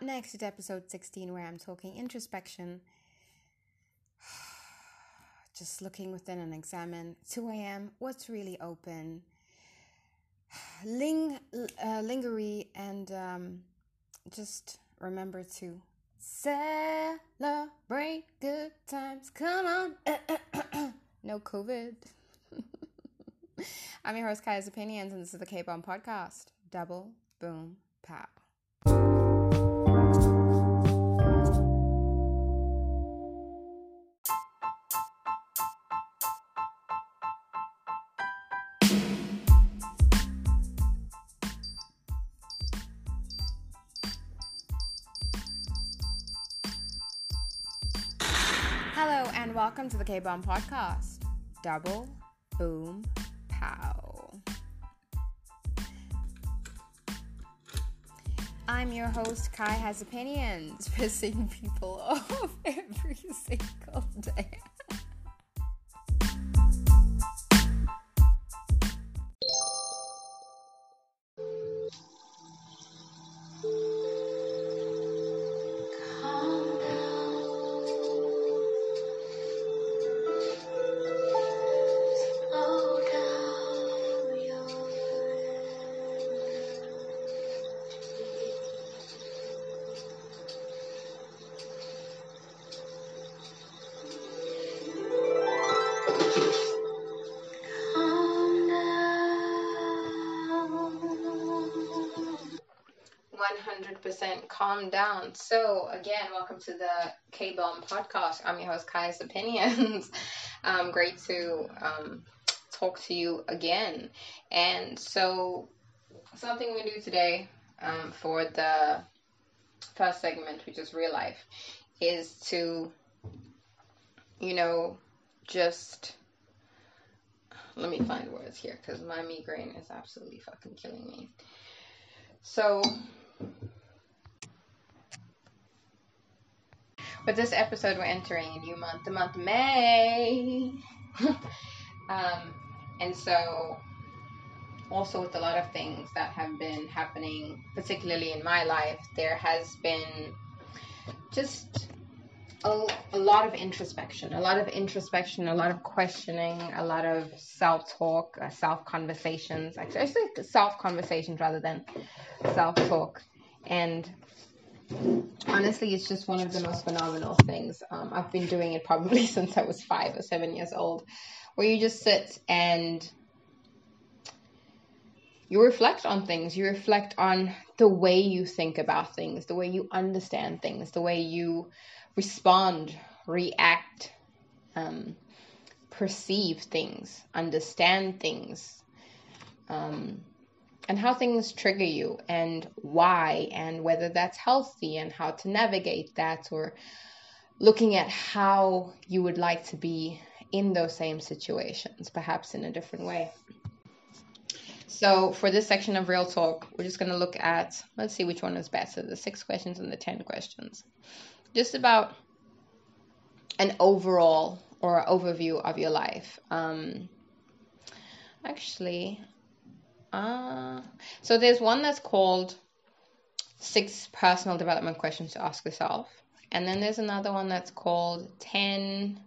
Up next is episode 16, where I'm talking introspection. Just looking within and examine 2 a.m. What's really open? Ling, uh, lingerie, and um, just remember to celebrate good times. Come on. no COVID. I'm your host, Kaya's Opinions, and this is the K Bomb Podcast. Double, boom, pow. Hello, and welcome to the K Bomb Podcast. Double, boom, pow. I'm your host, Kai Has Opinions, pissing people off every single day. Calm down. So again, welcome to the K Bomb podcast. I'm your host, Kai's Opinions. um, great to um, talk to you again. And so, something we do today um, for the first segment, which is real life, is to, you know, just let me find words here because my migraine is absolutely fucking killing me. So, with this episode, we're entering a new month, the month of May. um, and so, also with a lot of things that have been happening, particularly in my life, there has been just a, a lot of introspection, a lot of introspection, a lot of questioning, a lot of self talk, uh, self conversations. Actually, self conversations rather than self talk. And honestly, it's just one of the most phenomenal things. Um, I've been doing it probably since I was five or seven years old, where you just sit and you reflect on things. You reflect on the way you think about things, the way you understand things, the way you respond, react, um, perceive things, understand things, um, and how things trigger you, and why, and whether that's healthy, and how to navigate that, or looking at how you would like to be in those same situations, perhaps in a different way. So, for this section of Real Talk, we're just going to look at, let's see which one is better the six questions and the 10 questions. Just about an overall or overview of your life. Um, actually, uh, so there's one that's called Six Personal Development Questions to Ask Yourself. And then there's another one that's called 10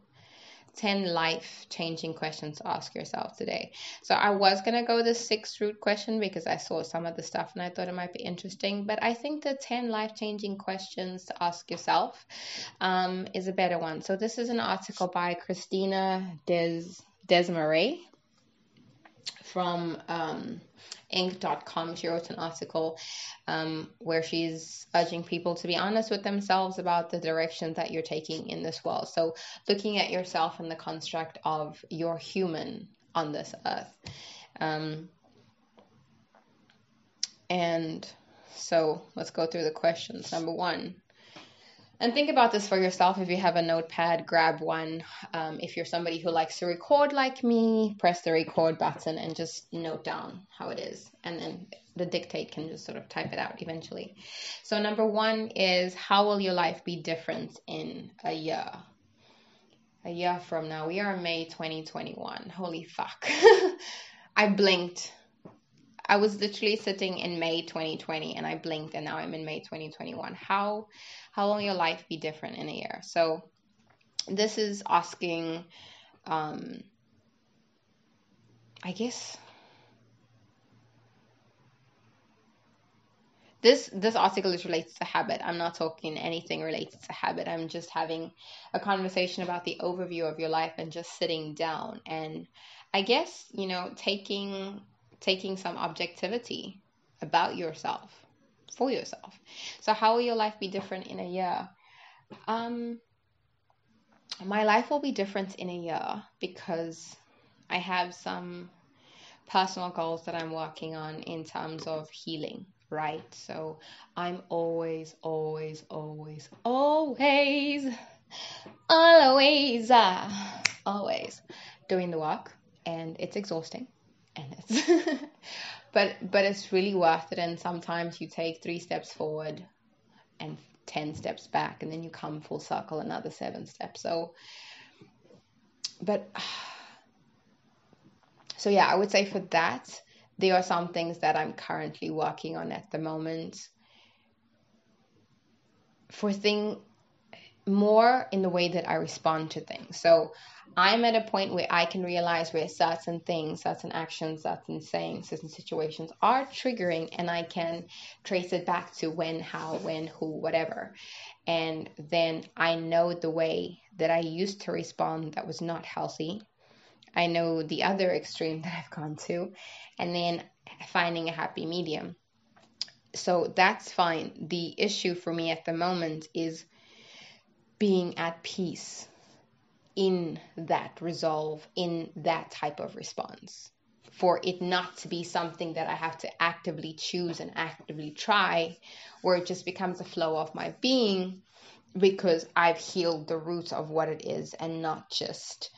10 life changing questions to ask yourself today. So I was going to go the six root question because I saw some of the stuff and I thought it might be interesting. But I think the 10 life changing questions to ask yourself um, is a better one. So this is an article by Christina Des Desmarais from um, Inc.com. She wrote an article um, where she's urging people to be honest with themselves about the direction that you're taking in this world. So, looking at yourself in the construct of you're human on this earth. Um, and so, let's go through the questions. Number one, and think about this for yourself. If you have a notepad, grab one. Um, if you're somebody who likes to record like me, press the record button and just note down how it is. And then the dictate can just sort of type it out eventually. So, number one is how will your life be different in a year? A year from now. We are May 2021. Holy fuck. I blinked. I was literally sitting in May 2020 and I blinked and now I'm in May 2021. How how will your life be different in a year? So this is asking, um, I guess. This this article is related to habit. I'm not talking anything related to habit. I'm just having a conversation about the overview of your life and just sitting down and I guess, you know, taking taking some objectivity about yourself for yourself. So how will your life be different in a year? Um, my life will be different in a year because I have some personal goals that I'm working on in terms of healing, right? So I'm always, always, always, always, always, uh, always doing the work, and it's exhausting, and it's but but it's really worth it and sometimes you take three steps forward and 10 steps back and then you come full circle another seven steps. So but so yeah i would say for that there are some things that i'm currently working on at the moment. For thing more in the way that i respond to things so I'm at a point where I can realize where certain things, certain actions, certain sayings, certain situations are triggering, and I can trace it back to when, how, when, who, whatever. And then I know the way that I used to respond that was not healthy. I know the other extreme that I've gone to, and then finding a happy medium. So that's fine. The issue for me at the moment is being at peace in that resolve, in that type of response. For it not to be something that I have to actively choose and actively try, where it just becomes a flow of my being because I've healed the roots of what it is and not just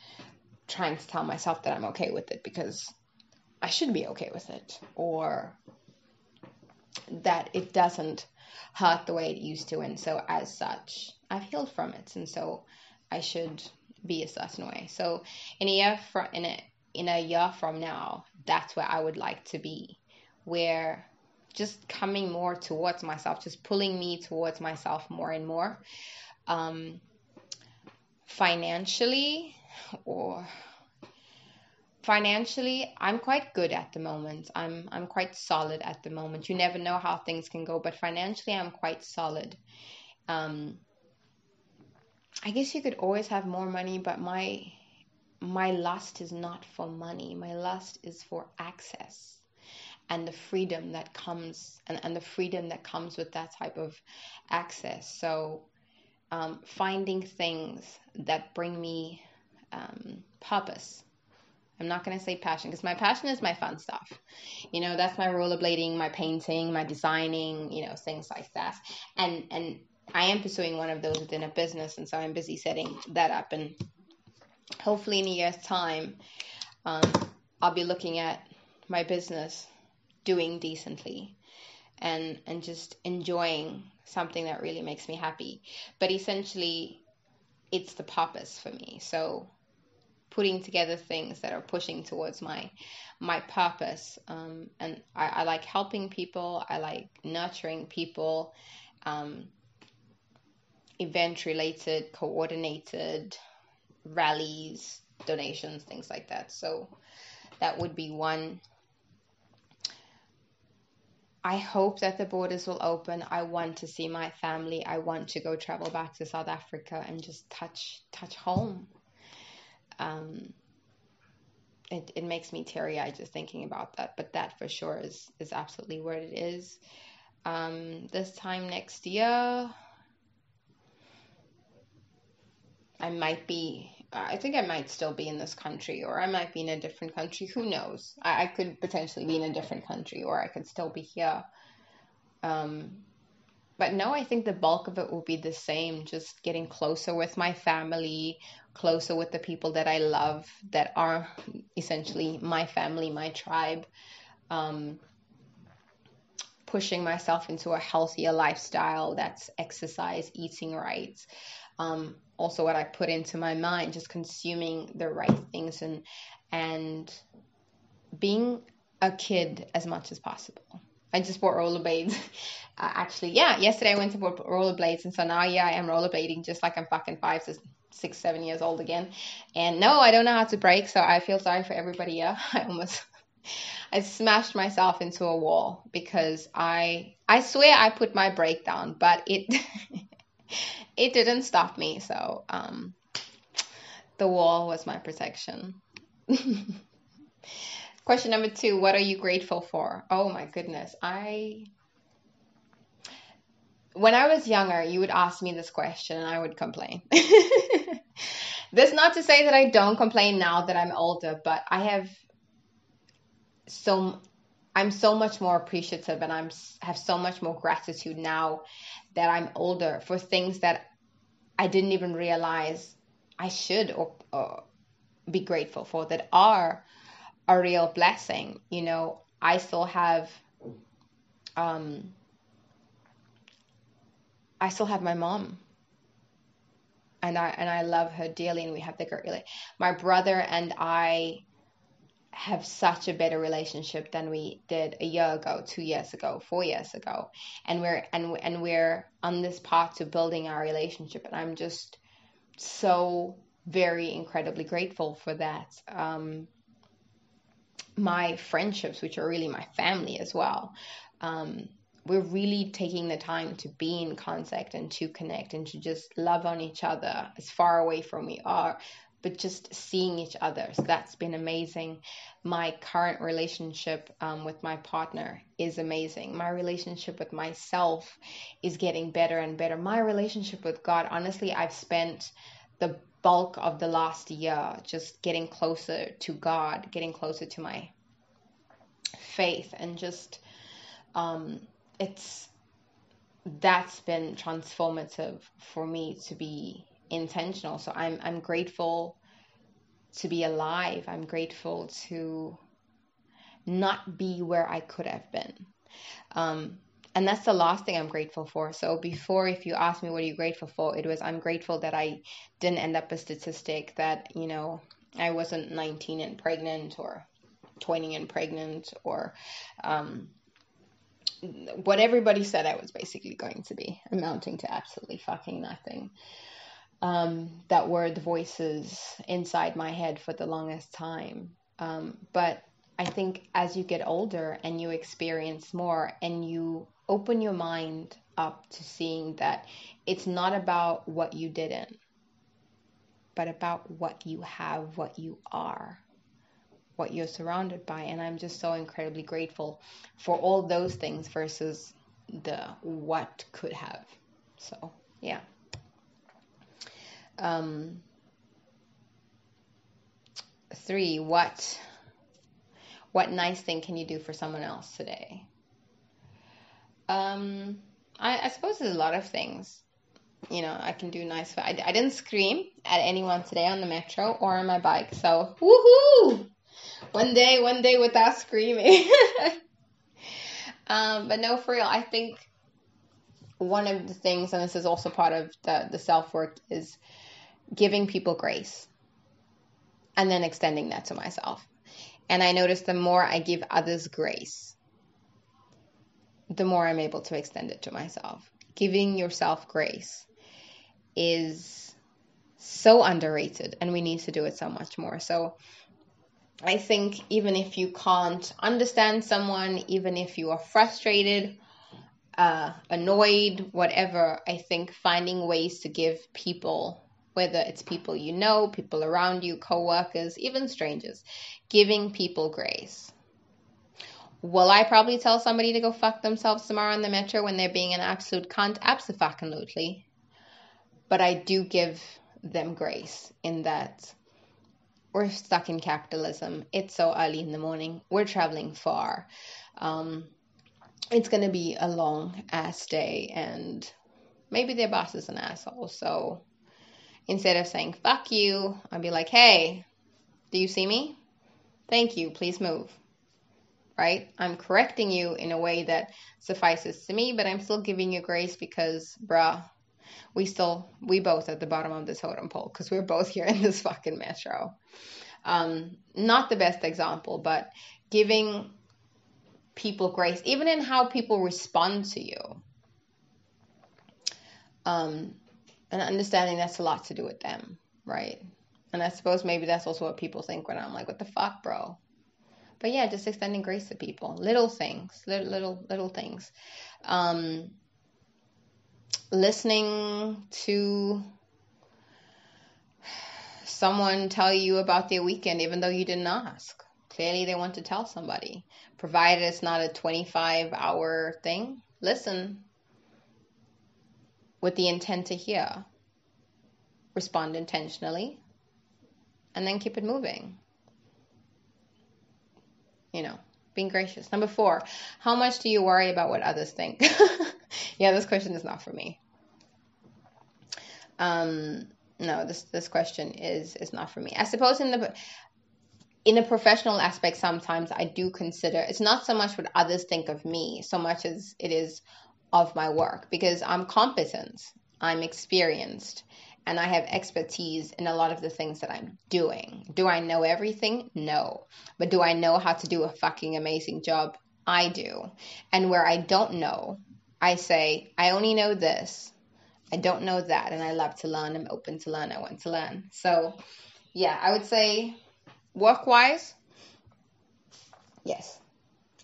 trying to tell myself that I'm okay with it because I should be okay with it or that it doesn't hurt the way it used to. And so, as such, I've healed from it. And so, I should be a certain way. So in a year from in a in a year from now, that's where I would like to be, where just coming more towards myself, just pulling me towards myself more and more. Um, financially or financially i'm quite good at the moment i'm i'm quite solid at the moment you never know how things can go but financially i'm quite solid um I guess you could always have more money, but my my lust is not for money. My lust is for access and the freedom that comes and, and the freedom that comes with that type of access. So um, finding things that bring me um, purpose. I'm not going to say passion because my passion is my fun stuff. You know, that's my rollerblading, my painting, my designing, you know, things like that. And and I am pursuing one of those within a business, and so I'm busy setting that up. And hopefully, in a year's time, um, I'll be looking at my business doing decently and and just enjoying something that really makes me happy. But essentially, it's the purpose for me. So putting together things that are pushing towards my my purpose. Um, and I, I, like helping people. I like nurturing people. Um, event related, coordinated rallies, donations, things like that. So that would be one. I hope that the borders will open. I want to see my family. I want to go travel back to South Africa and just touch touch home. Um, it, it makes me teary eyed just thinking about that. But that for sure is is absolutely where it is. Um, this time next year, I might be. I think I might still be in this country, or I might be in a different country. Who knows? I, I could potentially be in a different country, or I could still be here. Um, but no, I think the bulk of it will be the same. Just getting closer with my family, closer with the people that I love, that are essentially my family, my tribe. Um, pushing myself into a healthier lifestyle that's exercise, eating right. Um, also what I put into my mind, just consuming the right things and and being a kid as much as possible. I just bought rollerblades. Uh, actually, yeah, yesterday I went to bought rollerblades, and so now, yeah, I am rollerblading just like I'm fucking five to six, seven years old again. And no, I don't know how to brake, so I feel sorry for everybody. Yeah, I almost, I smashed myself into a wall because I, I swear I put my brake down, but it, it didn't stop me. So um, the wall was my protection. Question number two What are you grateful for? Oh my goodness. I. When I was younger, you would ask me this question and I would complain. That's not to say that I don't complain now that I'm older, but I have so I'm so much more appreciative and I'm have so much more gratitude now that I'm older for things that I didn't even realize I should or, or be grateful for that are a real blessing. You know, I still have um I still have my mom. And I and I love her dearly and we have the great my brother and I have such a better relationship than we did a year ago, two years ago, four years ago, and we're and and we're on this path to building our relationship, and I'm just so very incredibly grateful for that. Um, my friendships, which are really my family as well, um, we're really taking the time to be in contact and to connect and to just love on each other as far away from we are but just seeing each other. So that's been amazing. My current relationship um, with my partner is amazing. My relationship with myself is getting better and better. My relationship with God, honestly, I've spent the bulk of the last year just getting closer to God, getting closer to my faith, and just um, it's that's been transformative for me to be intentional. So I'm I'm grateful to be alive. I'm grateful to not be where I could have been. Um, and that's the last thing I'm grateful for. So before, if you ask me what are you grateful for, it was I'm grateful that I didn't end up a statistic that you know I wasn't 19 and pregnant or 20 and pregnant or um, what everybody said I was basically going to be, amounting to absolutely fucking nothing um, that were the voices inside my head for the longest time. Um, but I think as you get older and you experience more and you open your mind up to seeing that it's not about what you didn't, but about what you have, what you are, what you're surrounded by. And I'm just so incredibly grateful for all those things versus the what could have. So, yeah. Um, three, what what nice thing can you do for someone else today? Um, I, I suppose there's a lot of things. You know, I can do nice. I, I didn't scream at anyone today on the metro or on my bike, so woohoo! One day, one day without screaming. um, but no, for real, I think one of the things, and this is also part of the, the self work, is giving people grace and then extending that to myself. And I notice the more I give others grace, the more I'm able to extend it to myself. Giving yourself grace is so underrated, and we need to do it so much more. So, I think even if you can't understand someone, even if you are frustrated, uh, annoyed, whatever, I think finding ways to give people, whether it's people you know, people around you, co-workers, even strangers, giving people grace. Will I probably tell somebody to go fuck themselves tomorrow on the metro when they're being an absolute cunt? Absolutely. But I do give them grace in that we're stuck in capitalism. It's so early in the morning. We're traveling far. Um, it's going to be a long ass day, and maybe their boss is an asshole. So instead of saying fuck you, I'd be like, hey, do you see me? Thank you. Please move. Right? I'm correcting you in a way that suffices to me, but I'm still giving you grace because, bruh, we still we both at the bottom of this totem pole because we're both here in this fucking metro. Um, not the best example, but giving people grace, even in how people respond to you. Um, and understanding that's a lot to do with them, right? And I suppose maybe that's also what people think when I'm like, what the fuck, bro? But yeah, just extending grace to people. Little things, little, little, little things. Um, listening to someone tell you about their weekend even though you didn't ask. Clearly, they want to tell somebody. Provided it's not a 25 hour thing, listen with the intent to hear. Respond intentionally and then keep it moving. You know, being gracious. Number four, how much do you worry about what others think? yeah, this question is not for me. Um, no, this this question is is not for me. I suppose in the in a professional aspect, sometimes I do consider it's not so much what others think of me, so much as it is of my work because I'm competent, I'm experienced, and I have expertise in a lot of the things that I'm doing. Do I know everything? No. But do I know how to do a fucking amazing job? I do. And where I don't know, I say, I only know this. I don't know that. And I love to learn. I'm open to learn. I want to learn. So, yeah, I would say work wise, yes.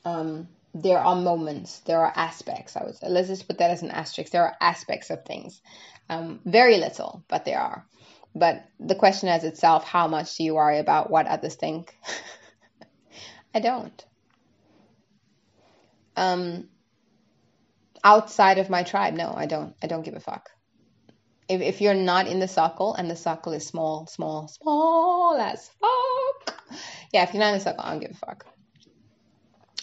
Um, there are moments, there are aspects, I would say. Let's just put that as an asterisk. There are aspects of things um, very little, but there are. But the question as itself, how much do you worry about what others think? I don't. Um, outside of my tribe, no, I don't. I don't give a fuck. If if you're not in the circle and the circle is small, small, small as fuck, yeah. If you're not in the circle, I don't give a fuck.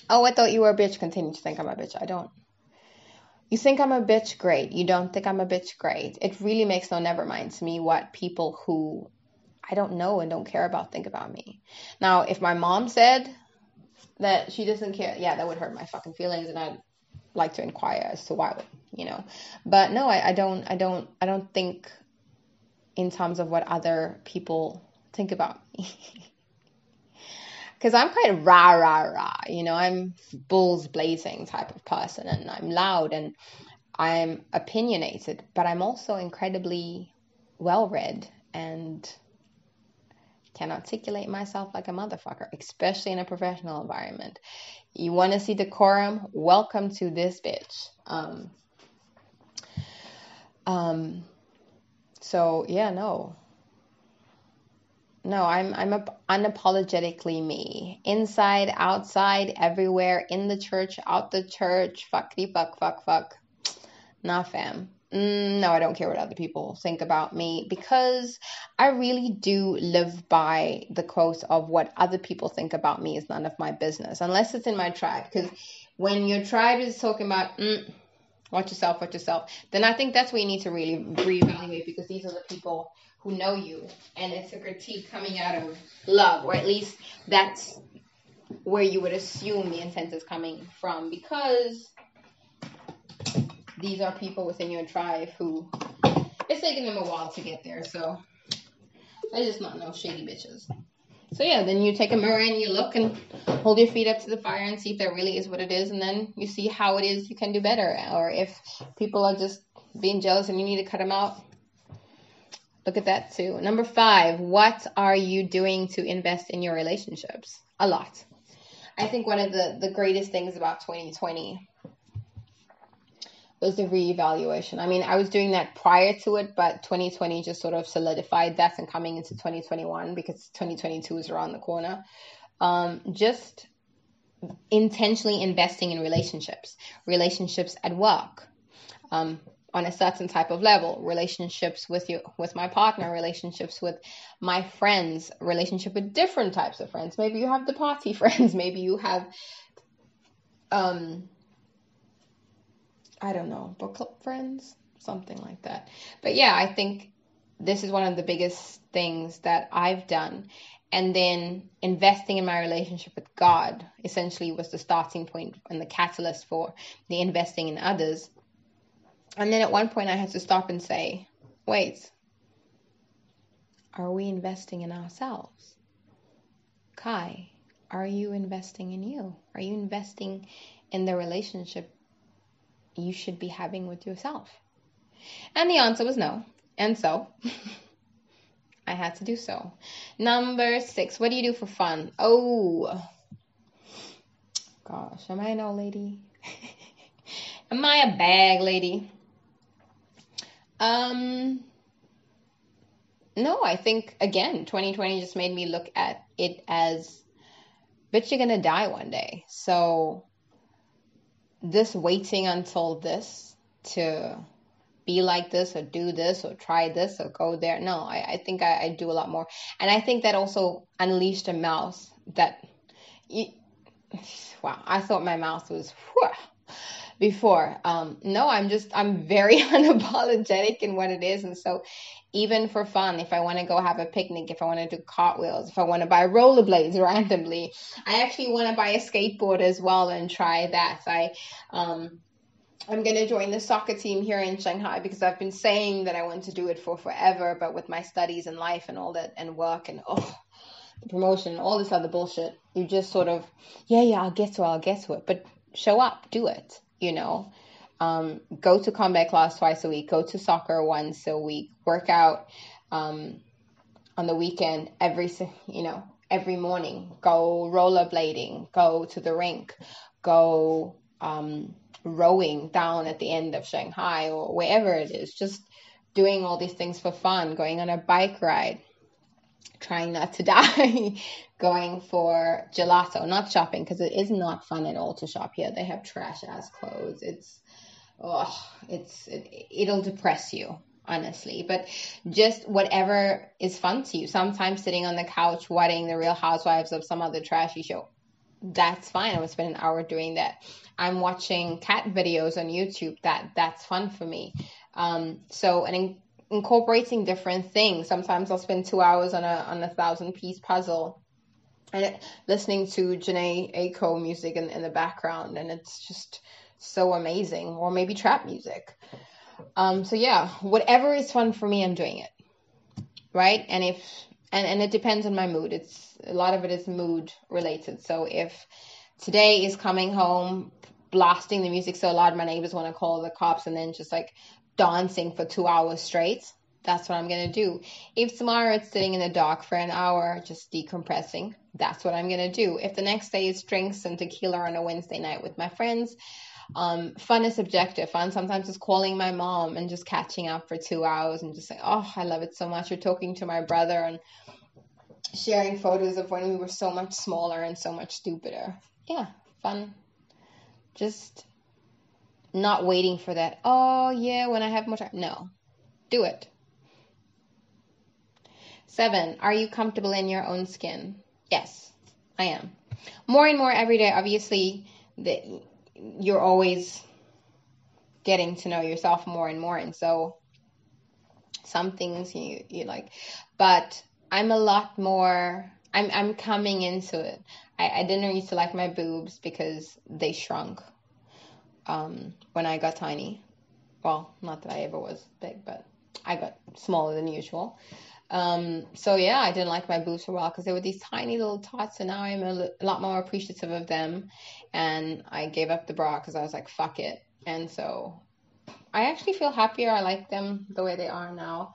Oh, I thought you were a bitch. Continue to think I'm a bitch. I don't. You think I'm a bitch? Great. You don't think I'm a bitch? Great. It really makes no never mind to me what people who I don't know and don't care about think about me. Now, if my mom said that she doesn't care, yeah, that would hurt my fucking feelings, and I'd like to inquire as to why, you know. But no, I, I don't, I don't, I don't think in terms of what other people think about me. because I'm quite rah rah rah. You know, I'm bulls blazing type of person, and I'm loud and I'm opinionated, but I'm also incredibly well read and can articulate myself like a motherfucker, especially in a professional environment. You want to see decorum? Welcome to this bitch. Um, um, so yeah, no, no, I'm I'm a, unapologetically me. Inside, outside, everywhere, in the church, out the church, fuckity fuck fuck fuck. Nah, fam. mm, no, I don't care what other people think about me because I really do live by the quote of what other people think about me is none of my business, unless it's in my tribe. Because when your tribe is talking about, mm, watch yourself, watch yourself, then I think that's where you need to really reevaluate because these are the people who know you, and it's a critique coming out of love, or at least that's where you would assume the intent is coming from because these are people within your tribe who it's taking them a while to get there, so they're just not no shady bitches. So yeah, then you take a mirror and you look and hold your feet up to the fire and see if that really is what it is, and then you see how it is you can do better, or if people are just being jealous and you need to cut them out. Look at that too. Number five, what are you doing to invest in your relationships? A lot. I think one of the, the greatest things about 2020 was the reevaluation. I mean, I was doing that prior to it, but 2020 just sort of solidified that and coming into 2021 because 2022 is around the corner. Um, just intentionally investing in relationships, relationships at work, um, on a certain type of level, relationships with you, with my partner, relationships with my friends, relationship with different types of friends. Maybe you have the party friends, maybe you have, um, I don't know, book club friends, something like that. But yeah, I think this is one of the biggest things that I've done. And then investing in my relationship with God essentially was the starting point and the catalyst for the investing in others. And then at one point I had to stop and say, wait, are we investing in ourselves? Kai, are you investing in you? Are you investing in the relationship you should be having with yourself? And the answer was no. And so I had to do so. Number six, what do you do for fun? Oh, gosh, am I an old lady? am I a bag lady? Um, no, I think again, 2020 just made me look at it as, bitch, you're gonna die one day. So this waiting until this to be like this or do this or try this or go there. No, I, I think I, I do a lot more. And I think that also unleashed a mouth that, wow, I thought my mouth was, whew, before. Um, no, I'm just, I'm very unapologetic in what it is. And so even for fun, if I want to go have a picnic, if I want to do cartwheels, if I want to buy rollerblades randomly, I actually want to buy a skateboard as well and try that. I, um, I'm going to join the soccer team here in Shanghai because I've been saying that I want to do it for forever, but with my studies and life and all that and work and oh, the promotion and all this other bullshit, you just sort of, yeah, yeah, I'll get to it, I'll get to it, but show up, do it you know, um, go to combat class twice a week, go to soccer once a week, work out um, on the weekend every, you know, every morning, go rollerblading, go to the rink, go um, rowing down at the end of Shanghai or wherever it is, just doing all these things for fun, going on a bike ride, trying not to die, going for gelato, not shopping because it is not fun at all to shop here. They have trash ass clothes. It's oh, it's it, it'll depress you honestly. But just whatever is fun to you. Sometimes sitting on the couch watching the Real Housewives of some other trashy show. That's fine. I would spend an hour doing that. I'm watching cat videos on YouTube. That that's fun for me. Um, so and incorporating different things. Sometimes I'll spend two hours on a on a thousand piece puzzle and listening to Jhené Aiko music in, in the background, and it's just so amazing. Or maybe trap music. Um, so yeah, whatever is fun for me, I'm doing it. Right? And if and and it depends on my mood. It's a lot of it is mood related. So if today is coming home blasting the music so loud my neighbors want to call the cops and then just like dancing for two hours straight, that's what I'm going to do. If tomorrow it's sitting in the dark for an hour, just decompressing, that's what I'm going to do. If the next day is drinks and tequila on a Wednesday night with my friends, um, fun is subjective. Fun sometimes is calling my mom and just catching up for two hours and just saying, oh, I love it so much. Or talking to my brother and sharing photos of when we were so much smaller and so much stupider. Yeah, fun. Just not waiting for that, oh yeah, when I have more time. No, do it. Seven, are you comfortable in your own skin? Yes, I am. More and more every day, obviously, that you're always getting to know yourself more and more. And so some things you, you like, but I'm a lot more, I'm, I'm coming into it. I, I didn't used to like my boobs because they shrunk um, when I got tiny. Well, not that I ever was big, but I got smaller than usual. Um, so yeah, I didn't like my boobs for a while because they were these tiny little tots, and now I'm a, lot more appreciative of them. And I gave up the bra because I was like, fuck it. And so I actually feel happier. I like them the way they are now.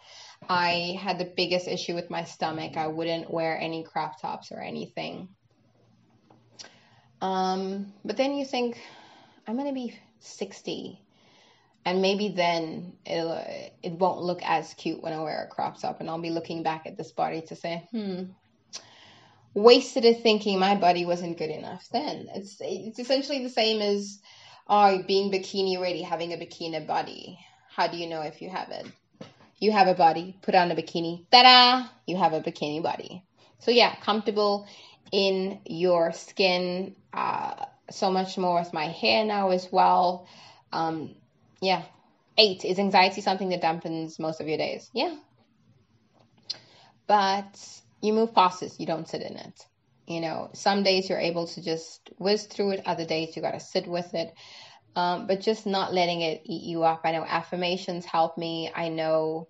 I had the biggest issue with my stomach. I wouldn't wear any crop tops or anything. Um, but then you think, I'm gonna be 60 and maybe then it'll it won't look as cute when I wear a crop top, and I'll be looking back at this body to say, hmm, wasted it thinking my body wasn't good enough. Then it's it's essentially the same as oh, being bikini ready, having a bikini body. How do you know if you have it? You have a body, put on a bikini, ta-da! You have a bikini body. So yeah, comfortable in your skin. Uh, so much more with my hair now as well. Um, yeah. Eight, is anxiety something that dampens most of your days? Yeah. But you move past it, you don't sit in it. You know, some days you're able to just whiz through it, other days you got to sit with it. Um, but just not letting it eat you up. I know affirmations help me. I know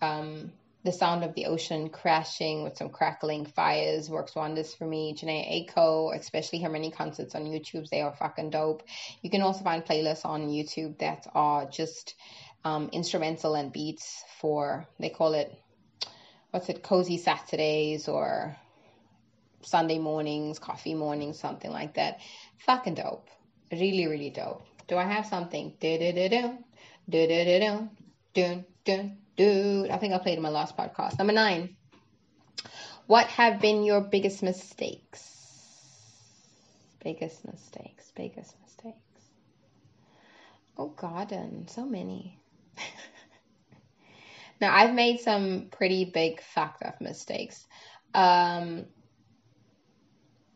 um, the sound of the ocean crashing with some crackling fires works wonders for me. Jhené Aiko, especially her many concerts on YouTube, they are fucking dope. You can also find playlists on YouTube that are just um, instrumental and beats for, they call it, what's it, Cozy Saturdays or Sunday mornings, coffee mornings, something like that. Fucking dope. Really, really dope. Do I have something? Do do do do do do do do do Dude, I think I played in my last podcast. Number nine. What have been your biggest mistakes? Biggest mistakes, biggest mistakes. Oh, God, and so many. now, I've made some pretty big fucked up mistakes. Um,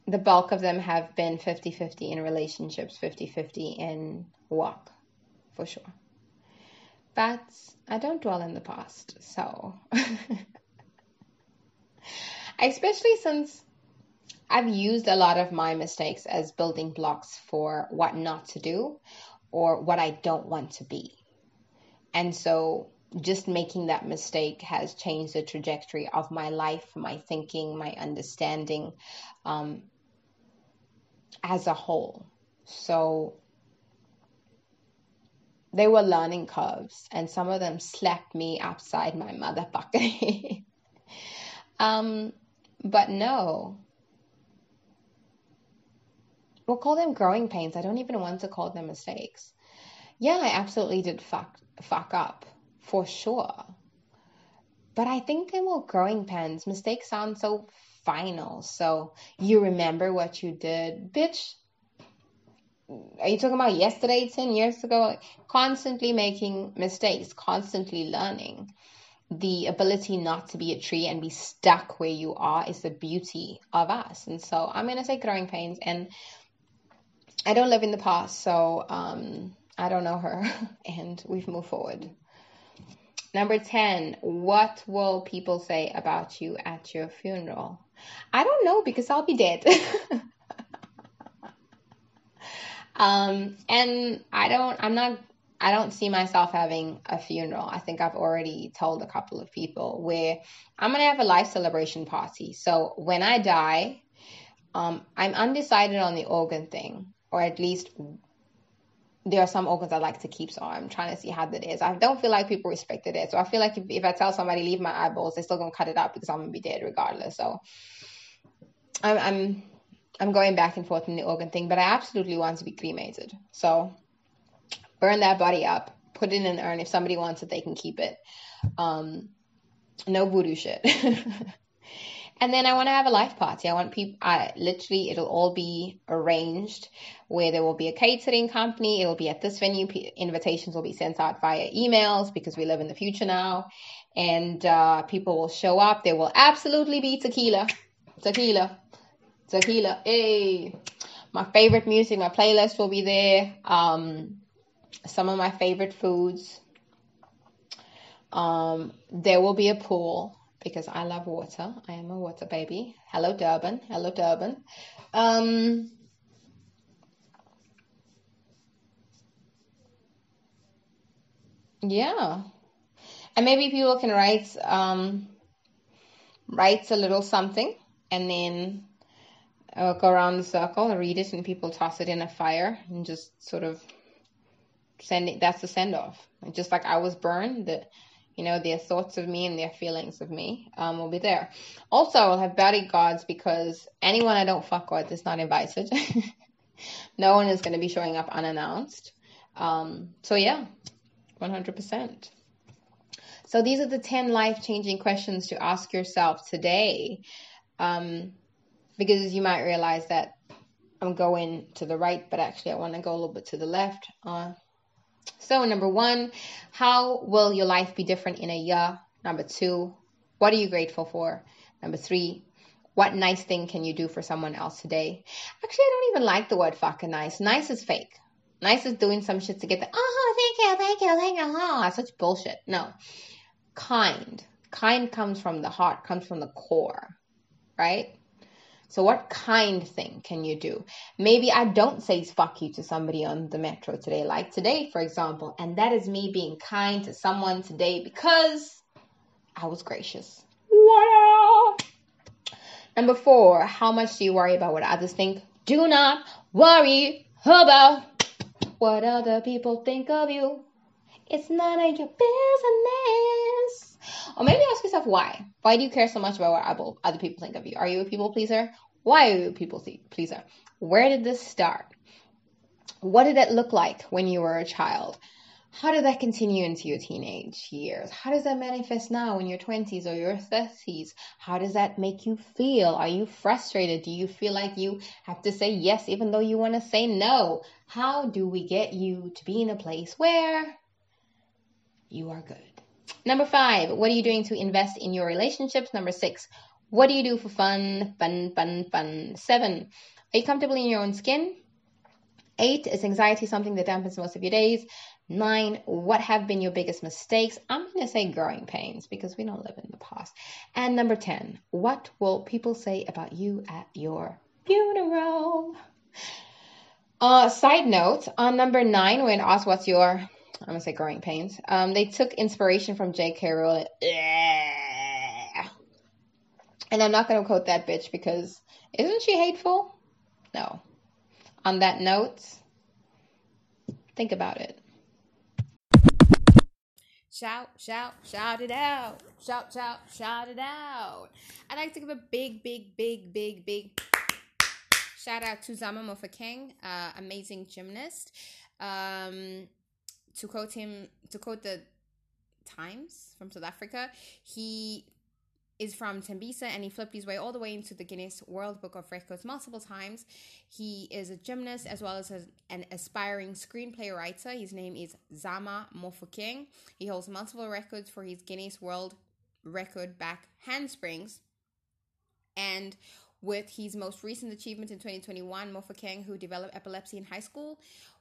the bulk of them have been 50 50 in relationships, 50 50 in work, for sure. But I don't dwell in the past, so. Especially since I've used a lot of my mistakes as building blocks for what not to do or what I don't want to be. And so just making that mistake has changed the trajectory of my life, my thinking, my understanding um, as a whole. So they were learning curves, and some of them slapped me upside my motherfucker. um, but no. We'll call them growing pains. I don't even want to call them mistakes. Yeah, I absolutely did fuck fuck up for sure. But I think they were growing pains. Mistakes sound so final. So you remember what you did. Bitch, are you talking about yesterday, 10 years ago? Constantly making mistakes, constantly learning. The ability not to be a tree and be stuck where you are is the beauty of us. And so I'm going to say growing pains. And I don't live in the past, so um, I don't know her. and we've moved forward. Number 10, what will people say about you at your funeral? I don't know because I'll be dead. Um, and I don't, I'm not, I don't see myself having a funeral. I think I've already told a couple of people where I'm going to have a life celebration party. So when I die, um, I'm undecided on the organ thing, or at least there are some organs I like to keep, so I'm trying to see how that is. I don't feel like people respected it. So I feel like if, if I tell somebody leave my eyeballs, they're still gonna cut it out because I'm gonna be dead regardless. So I'm, I'm I'm going back and forth in the organ thing, but I absolutely want to be cremated. So burn that body up, put it in an urn. If somebody wants it, they can keep it. Um, no voodoo shit. And then I want to have a life party. I want people, I literally, it'll all be arranged where there will be a catering company. It'll be at this venue. P- invitations will be sent out via emails because we live in the future now. And uh, people will show up. There will absolutely be tequila. Tequila. Tequila. Hey. My favorite music, my playlist will be there. Um, some of my favorite foods. Um, there will be a pool because I love water. I am a water baby. Hello, Durban. Hello, Durban. Um, yeah. And maybe people can write um, write a little something and then uh, go around the circle, read it, and people toss it in a fire and just sort of send it. That's the send off. Just like I was burned, that you know their thoughts of me and their feelings of me um, will be there. Also, I'll have bodyguards because anyone I don't fuck with is not invited. no one is going to be showing up unannounced. Um, so yeah, one hundred percent. So these are the ten life changing questions to ask yourself today. Um, because you might realize that I'm going to the right, but actually I want to go a little bit to the left. Uh, so, number one, how will your life be different in a year? Number two, what are you grateful for? Number three, what nice thing can you do for someone else today? Actually, I don't even like the word fucking nice. Nice is fake. Nice is doing some shit to get the, oh, thank you, thank you, thank you. Oh, such bullshit. No. Kind. Kind comes from the heart, comes from the core, right? So, what kind thing can you do? Maybe I don't say fuck you to somebody on the metro today, like today, for example, and that is me being kind to someone today because I was gracious. Number four, how much do you worry about what others think? Do not worry about what other people think of you. It's none of your business. Or maybe ask yourself why. Why do you care so much about what other people think of you? Are you a people pleaser? Why are you a people pleaser? Where did this start? What did it look like when you were a child? How did that continue into your teenage years? How does that manifest now in your 20s or your 30s? How does that make you feel? Are you frustrated? Do you feel like you have to say yes even though you want to say no? How do we get you to be in a place where you are good? Number five, what are you doing to invest in your relationships? Number six, what do you do for fun? Fun, fun, fun. Seven, are you comfortable in your own skin? Eight, is anxiety something that dampens most of your days? Nine, what have been your biggest mistakes? I'm going to say growing pains because we don't live in the past. And number 10, what will people say about you at your funeral? Uh, side note, on number nine, when asked what's your I'm gonna say growing pains. Um, they took inspiration from J.K. Rowling. And I'm not gonna quote that bitch because isn't she hateful? No. On that note, think about it. Shout, shout, shout it out. Shout, shout, shout it out. I'd like to give a big, big, big, big, big shout out to Zama Mofokeng, uh, amazing gymnast. Um, to quote him, to quote the Times from South Africa, he is from Tembisa and he flipped his way all the way into the Guinness World Book of Records multiple times. He is a gymnast as well as a, an aspiring screenplay writer. His name is Zama Mofokeng. He holds multiple records for his Guinness World Record back handsprings. And with his most recent achievement in 2021, Mofokeng, who developed epilepsy in high school,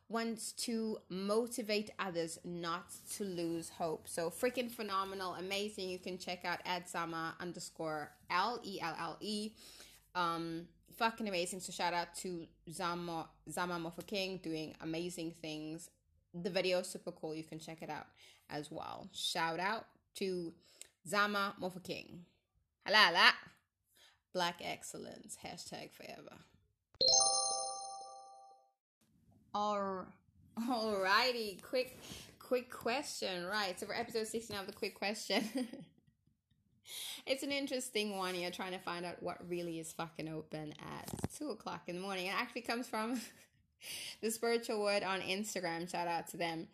wants to motivate others not to lose hope. So freaking phenomenal, amazing. You can check out at Zama underscore L E L L E. Um, fucking amazing. So shout out to Zama Zama Mofa Mofokeng doing amazing things. The video is super cool. You can check it out as well. Shout out to Zama Mofa Mofokeng. Halala. Black excellence. Hashtag forever. All, alrighty, quick, quick question. Right, so for episode sixteen of the quick question, it's an interesting one. You're trying to find out what really is fucking open at two o'clock in the morning. It actually comes from the spiritual word on Instagram. Shout out to them,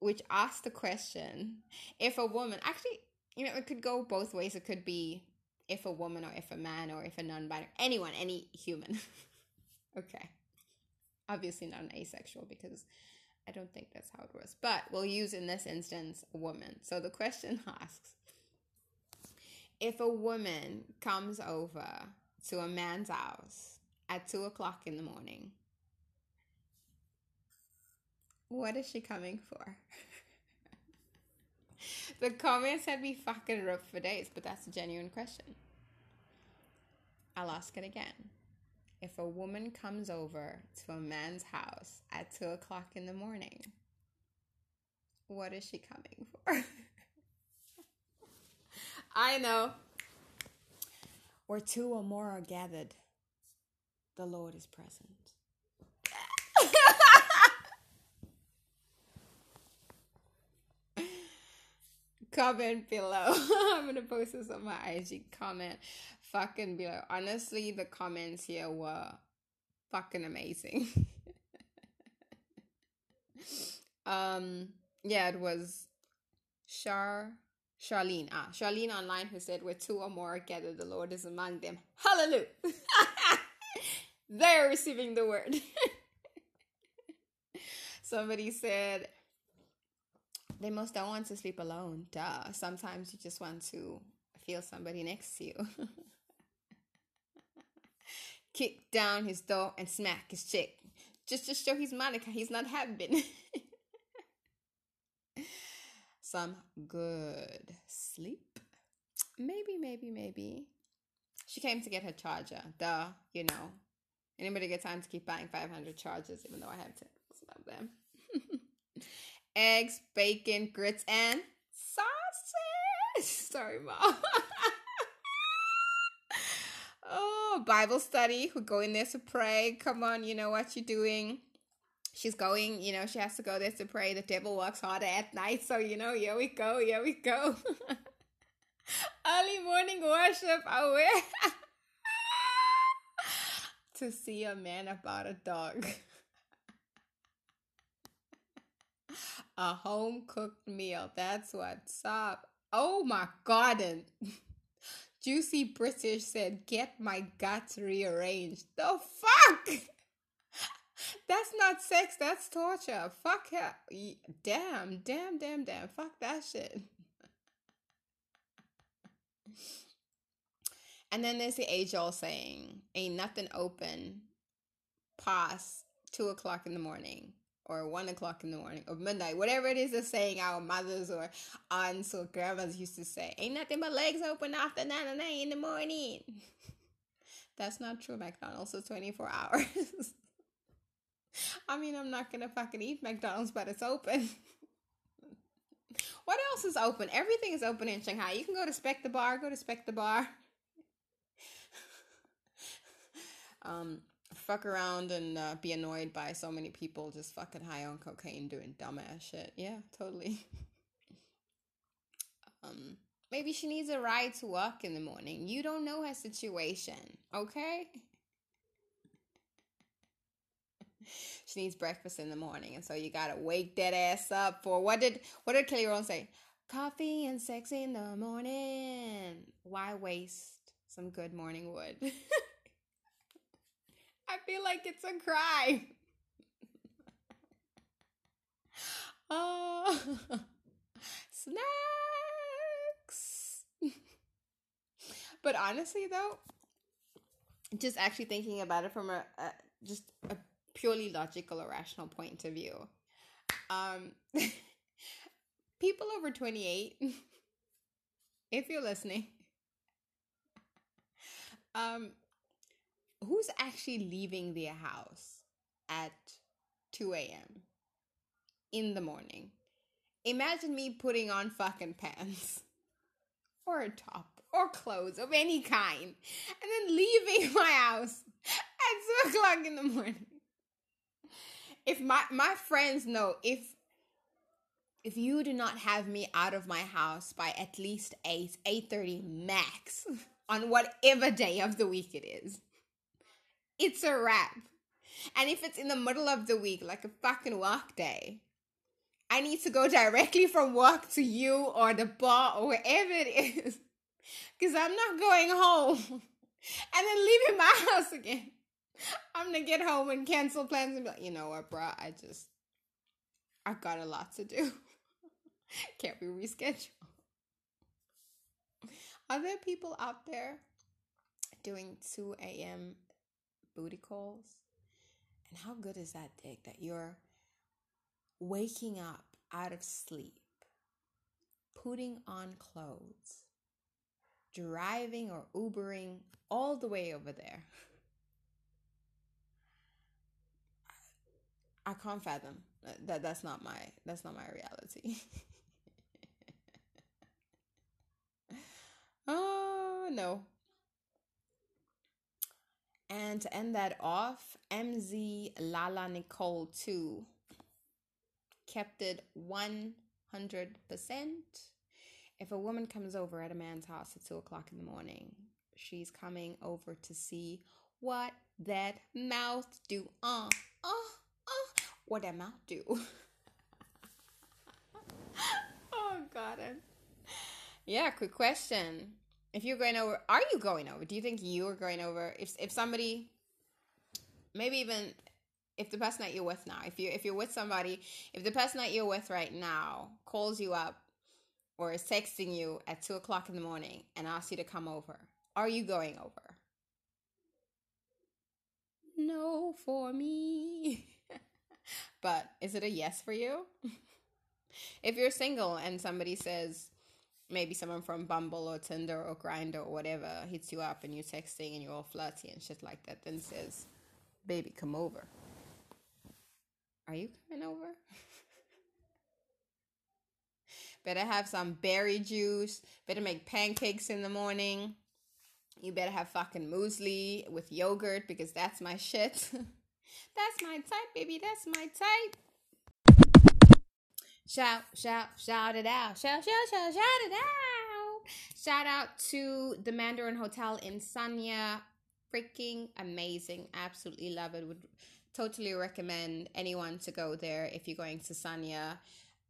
which asked the question: If a woman, actually, you know, it could go both ways. It could be if a woman or if a man or if a non-binary anyone any human okay obviously not an asexual because i don't think that's how it works but we'll use in this instance a woman so the question asks if a woman comes over to a man's house at two o'clock in the morning what is she coming for the comments had me fucking rough for days, but that's a genuine question. I'll ask it again. If a woman comes over to a man's house at two o'clock in the morning, what is she coming for? I know. Where two or more are gathered, the Lord is present. comment below. I'm gonna post this on my IG comment. Fucking below. Honestly, the comments here were fucking amazing. um, yeah, it was Char Charlene. Ah, Charlene online who said, Where two or more gathered, the Lord is among them. Hallelujah. They're receiving the word. Somebody said, they most don't want to sleep alone. Duh. Sometimes you just want to feel somebody next to you. Kick down his door and smack his chick. Just to show he's Monica. He's not having. Some good sleep. Maybe, maybe, maybe. She came to get her charger. Duh, you know. Anybody get time to keep buying 500 chargers, even though I have 10 of them eggs, bacon, grits, and sausage. Sorry, mom. Oh, Bible study. We go in there to pray. Come on, you know what you're doing. She's going, you know, she has to go there to pray. The devil works harder at night. So, you know, here we go, here we go. Early morning worship. Wear to see a man about a dog. a home cooked meal. That's what's up. Oh my god. Juicy British said, Get my guts rearranged. The fuck? That's not sex, that's torture. Fuck her. Damn, damn, damn, damn. Fuck that shit. and then there's the age old saying, Ain't nothing open past two o'clock in the morning or one o'clock in the morning or midnight, whatever it is they're saying our mothers or aunts or grandmas used to say, ain't nothing but legs open after nine and nine in the morning. That's not true. McDonald's is 24 hours. I mean, I'm not gonna fucking eat McDonald's, but it's open. what else is open? Everything is open in Shanghai. You can go to Spec the Bar, go to Spec the Bar. um, fuck around and uh, be annoyed by so many people just fucking high on cocaine doing dumbass shit. Yeah, totally. um, maybe she needs a ride to work in the morning. You don't know her situation, okay? she needs breakfast in the morning, and so you gotta wake that ass up for what did what did Kelly Rowland say? Coffee and sex in the morning. Why waste some good morning wood? I feel like it's a crime. oh, snacks. but honestly, though, just actually thinking about it from a, a just a purely logical or rational point of view, um, people over twenty eight, if you're listening, um, who's actually leaving their house at 2 a.m. in the morning? Imagine me putting on fucking pants or a top or clothes of any kind and then leaving my house at 2 o'clock in the morning. If my, my friends know if if you do not have me out of my house by at least 8 8:30 max on whatever day of the week it is it's a wrap. And if it's in the middle of the week, like a fucking work day, I need to go directly from work to you or the bar or wherever it is Because I'm not going home and then leaving my house again. I'm gonna get home and cancel plans and be like, you know what, bruh, I just, I've got a lot to do. Can't be rescheduled. Are there people out there doing 2 a.m. booty calls? And how good is that dick that you're waking up out of sleep, putting on clothes, driving or Ubering all the way over there? I can't fathom that that's not my that's not my reality. oh no. And to end that off, MZ Lala Nicole 2 kept it 100%. If a woman comes over at a man's house at 2 o'clock in the morning, she's coming over to see what that mouth do. Uh, uh, uh, what that mouth do. oh, God. Yeah, quick question if you're going over, are you going over? Do you think you are going over? If if somebody, maybe even if the person that you're with now, if you if you're with somebody, if the person that you're with right now calls you up or is texting you at two o'clock in the morning and asks you to come over, are you going over? No, for me. but is it a yes for you? if you're single and somebody says, maybe someone from Bumble or Tinder or Grindr or whatever hits you up and you're texting and you're all flirty and shit like that, then says, "Baby, come over." Are you coming over? better have some berry juice. Better make pancakes in the morning. You better have fucking muesli with yogurt because that's my shit. that's my type, baby. That's my type. Shout, shout, shout it out. Shout, shout, shout, shout it out. Shout out to the Mandarin Hotel in Sanya. Freaking amazing. Absolutely love it. Would totally recommend anyone to go there if you're going to Sanya.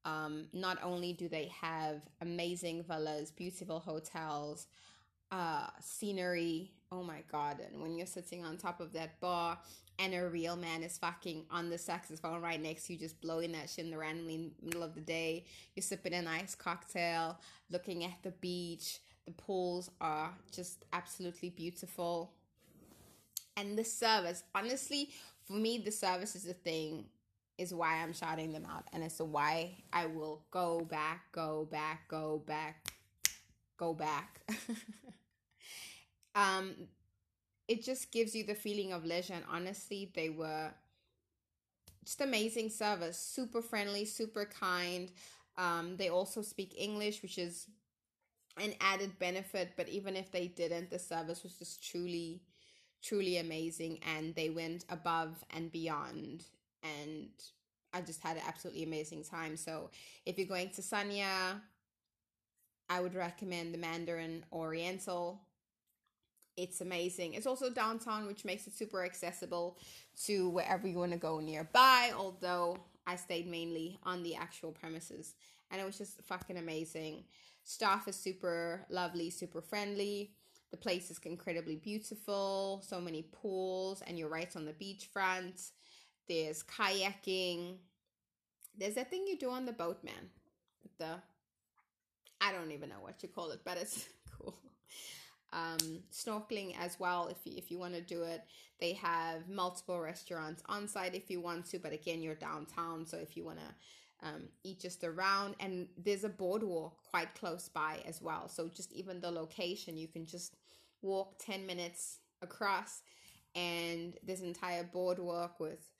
Um, not only do they have amazing villas, beautiful hotels, uh, scenery. Oh my god! And when you're sitting on top of that bar and a real man is fucking on the saxophone right next to you, just blowing that shit in the randomly middle of the day. You're sipping a nice cocktail, looking at the beach. The pools are just absolutely beautiful. And the service, honestly, for me, the service is the thing, is why I'm shouting them out. And it's the why I will go back, go back, go back, go back. um, it just gives you the feeling of leisure. And honestly, they were just amazing service, super friendly, super kind. Um, they also speak English, which is an added benefit. But even if they didn't, the service was just truly, truly amazing. And they went above and beyond. And I just had an absolutely amazing time. So if you're going to Sanya, I would recommend the Mandarin Oriental it's amazing. It's also downtown, which makes it super accessible to wherever you want to go nearby. Although I stayed mainly on the actual premises, and it was just fucking amazing. Staff is super lovely, super friendly. The place is incredibly beautiful. So many pools, and you're right on the beachfront. There's kayaking. There's that thing you do on the boat, man. The I don't even know what you call it, but it's cool um, snorkeling as well if you, if you want to do it. They have multiple restaurants on site if you want to, but again, you're downtown, so if you want to um, eat just around, and there's a boardwalk quite close by as well. So just even the location, you can just walk 10 minutes across, and this entire boardwalk with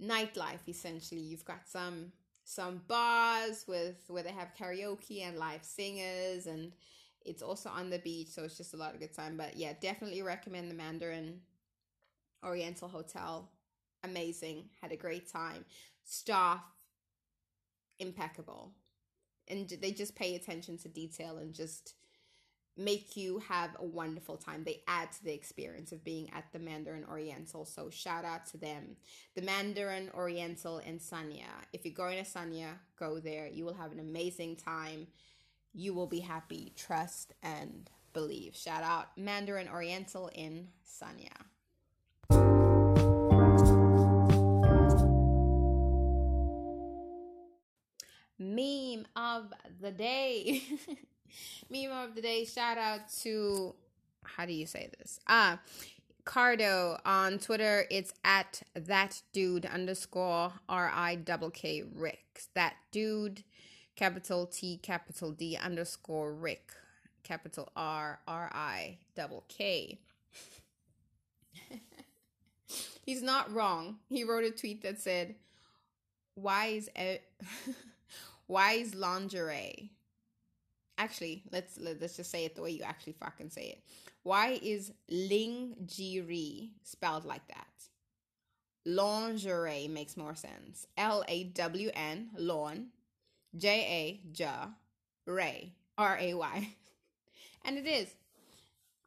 nightlife essentially. You've got some some bars with where they have karaoke and live singers and it's also on the beach, so it's just a lot of good time. But yeah, definitely recommend the Mandarin Oriental Hotel. Amazing. Had a great time. Staff impeccable. And they just pay attention to detail and just make you have a wonderful time. They add to the experience of being at the Mandarin Oriental. So shout out to them. The Mandarin Oriental in Sanya. If you're going to Sanya, go there. You will have an amazing time you will be happy. Trust and believe. Shout out Mandarin Oriental in Sanya. Meme of the day. Meme of the day. Shout out to how do you say this? Ah, Cardo on Twitter. It's at that dude underscore R I double K Rick. That dude, capital T capital D underscore Rick, capital R R I double K. He's not wrong. He wrote a tweet that said, "Why is it?" Why is lingerie? Actually, let's let's just say it the way you actually fucking say it. Why is lingerie spelled like that? Lingerie makes more sense. L A W N lawn, J A ja, ray R A Y, and it is.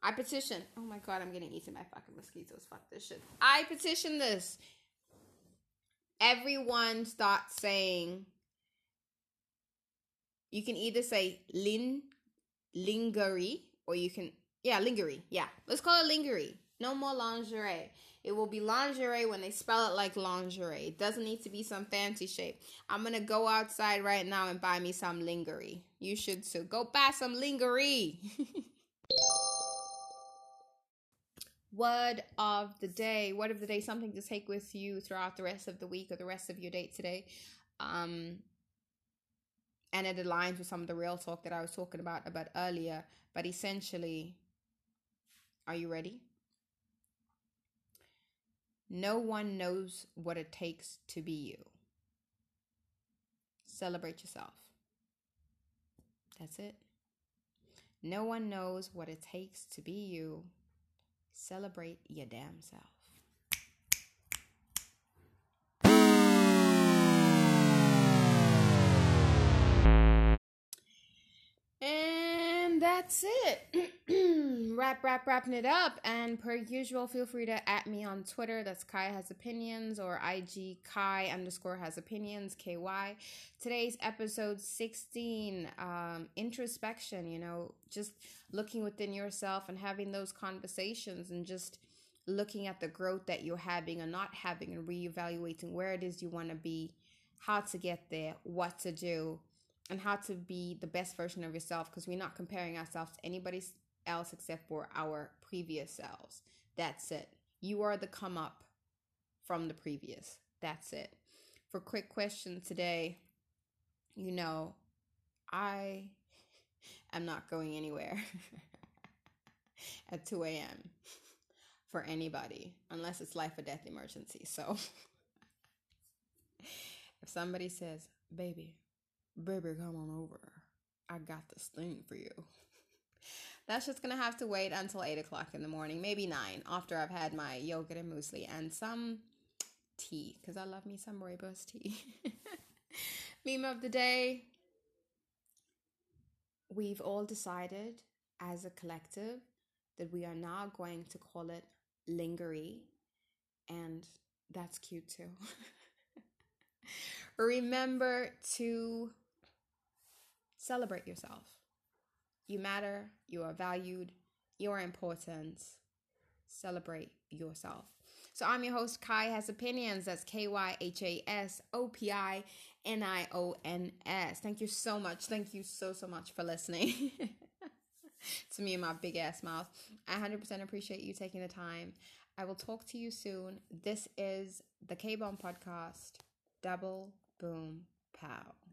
I petition. Oh my god, I'm getting eaten by fucking mosquitoes. Fuck this shit. I petition this. Everyone start saying you can either say lin lingerie or you can yeah lingerie yeah let's call it lingerie no more lingerie. It will be lingerie when they spell it like lingerie. It doesn't need to be some fancy shape. I'm gonna go outside right now and buy me some lingerie. You should too. Go buy some lingerie. Word of the day. Word of the day something to take with you throughout the rest of the week or the rest of your day today. Um and it aligns with some of the real talk that I was talking about about earlier. But essentially, are you ready? No one knows what it takes to be you. Celebrate yourself. That's it. No one knows what it takes to be you. Celebrate your damn self. That's it. wrap, wrap, wrapping it up. And per usual, feel free to at me on Twitter. That's Ky Has Opinions or IG Ky underscore Has Opinions, KY. Today's episode 16, um, introspection, you know, just looking within yourself and having those conversations and just looking at the growth that you're having or not having and reevaluating where it is you want to be, how to get there, what to do and how to be the best version of yourself because we're not comparing ourselves to anybody else except for our previous selves. That's it. You are the come up from the previous. That's it. For quick question today, you know, I am not going anywhere at 2 a.m. for anybody unless it's life or death emergency. So if somebody says, baby, baby, come on over. I got this thing for you. That's just gonna have to wait until 8 o'clock in the morning, maybe 9, after I've had my yogurt and muesli and some tea, because I love me some rooibos tea. Meme of the day. We've all decided as a collective that we are now going to call it lingerie, and that's cute too. Remember to Celebrate yourself. You matter, you are valued, you are important. Celebrate yourself. So I'm your host, Ky Has Opinions. That's K Y H A S O P I N I O N S. Thank you so much. Thank you so, so much for listening to me and my big ass mouth. I 100% appreciate you taking the time. I will talk to you soon. This is the K Bomb Podcast. Double Boom Pow.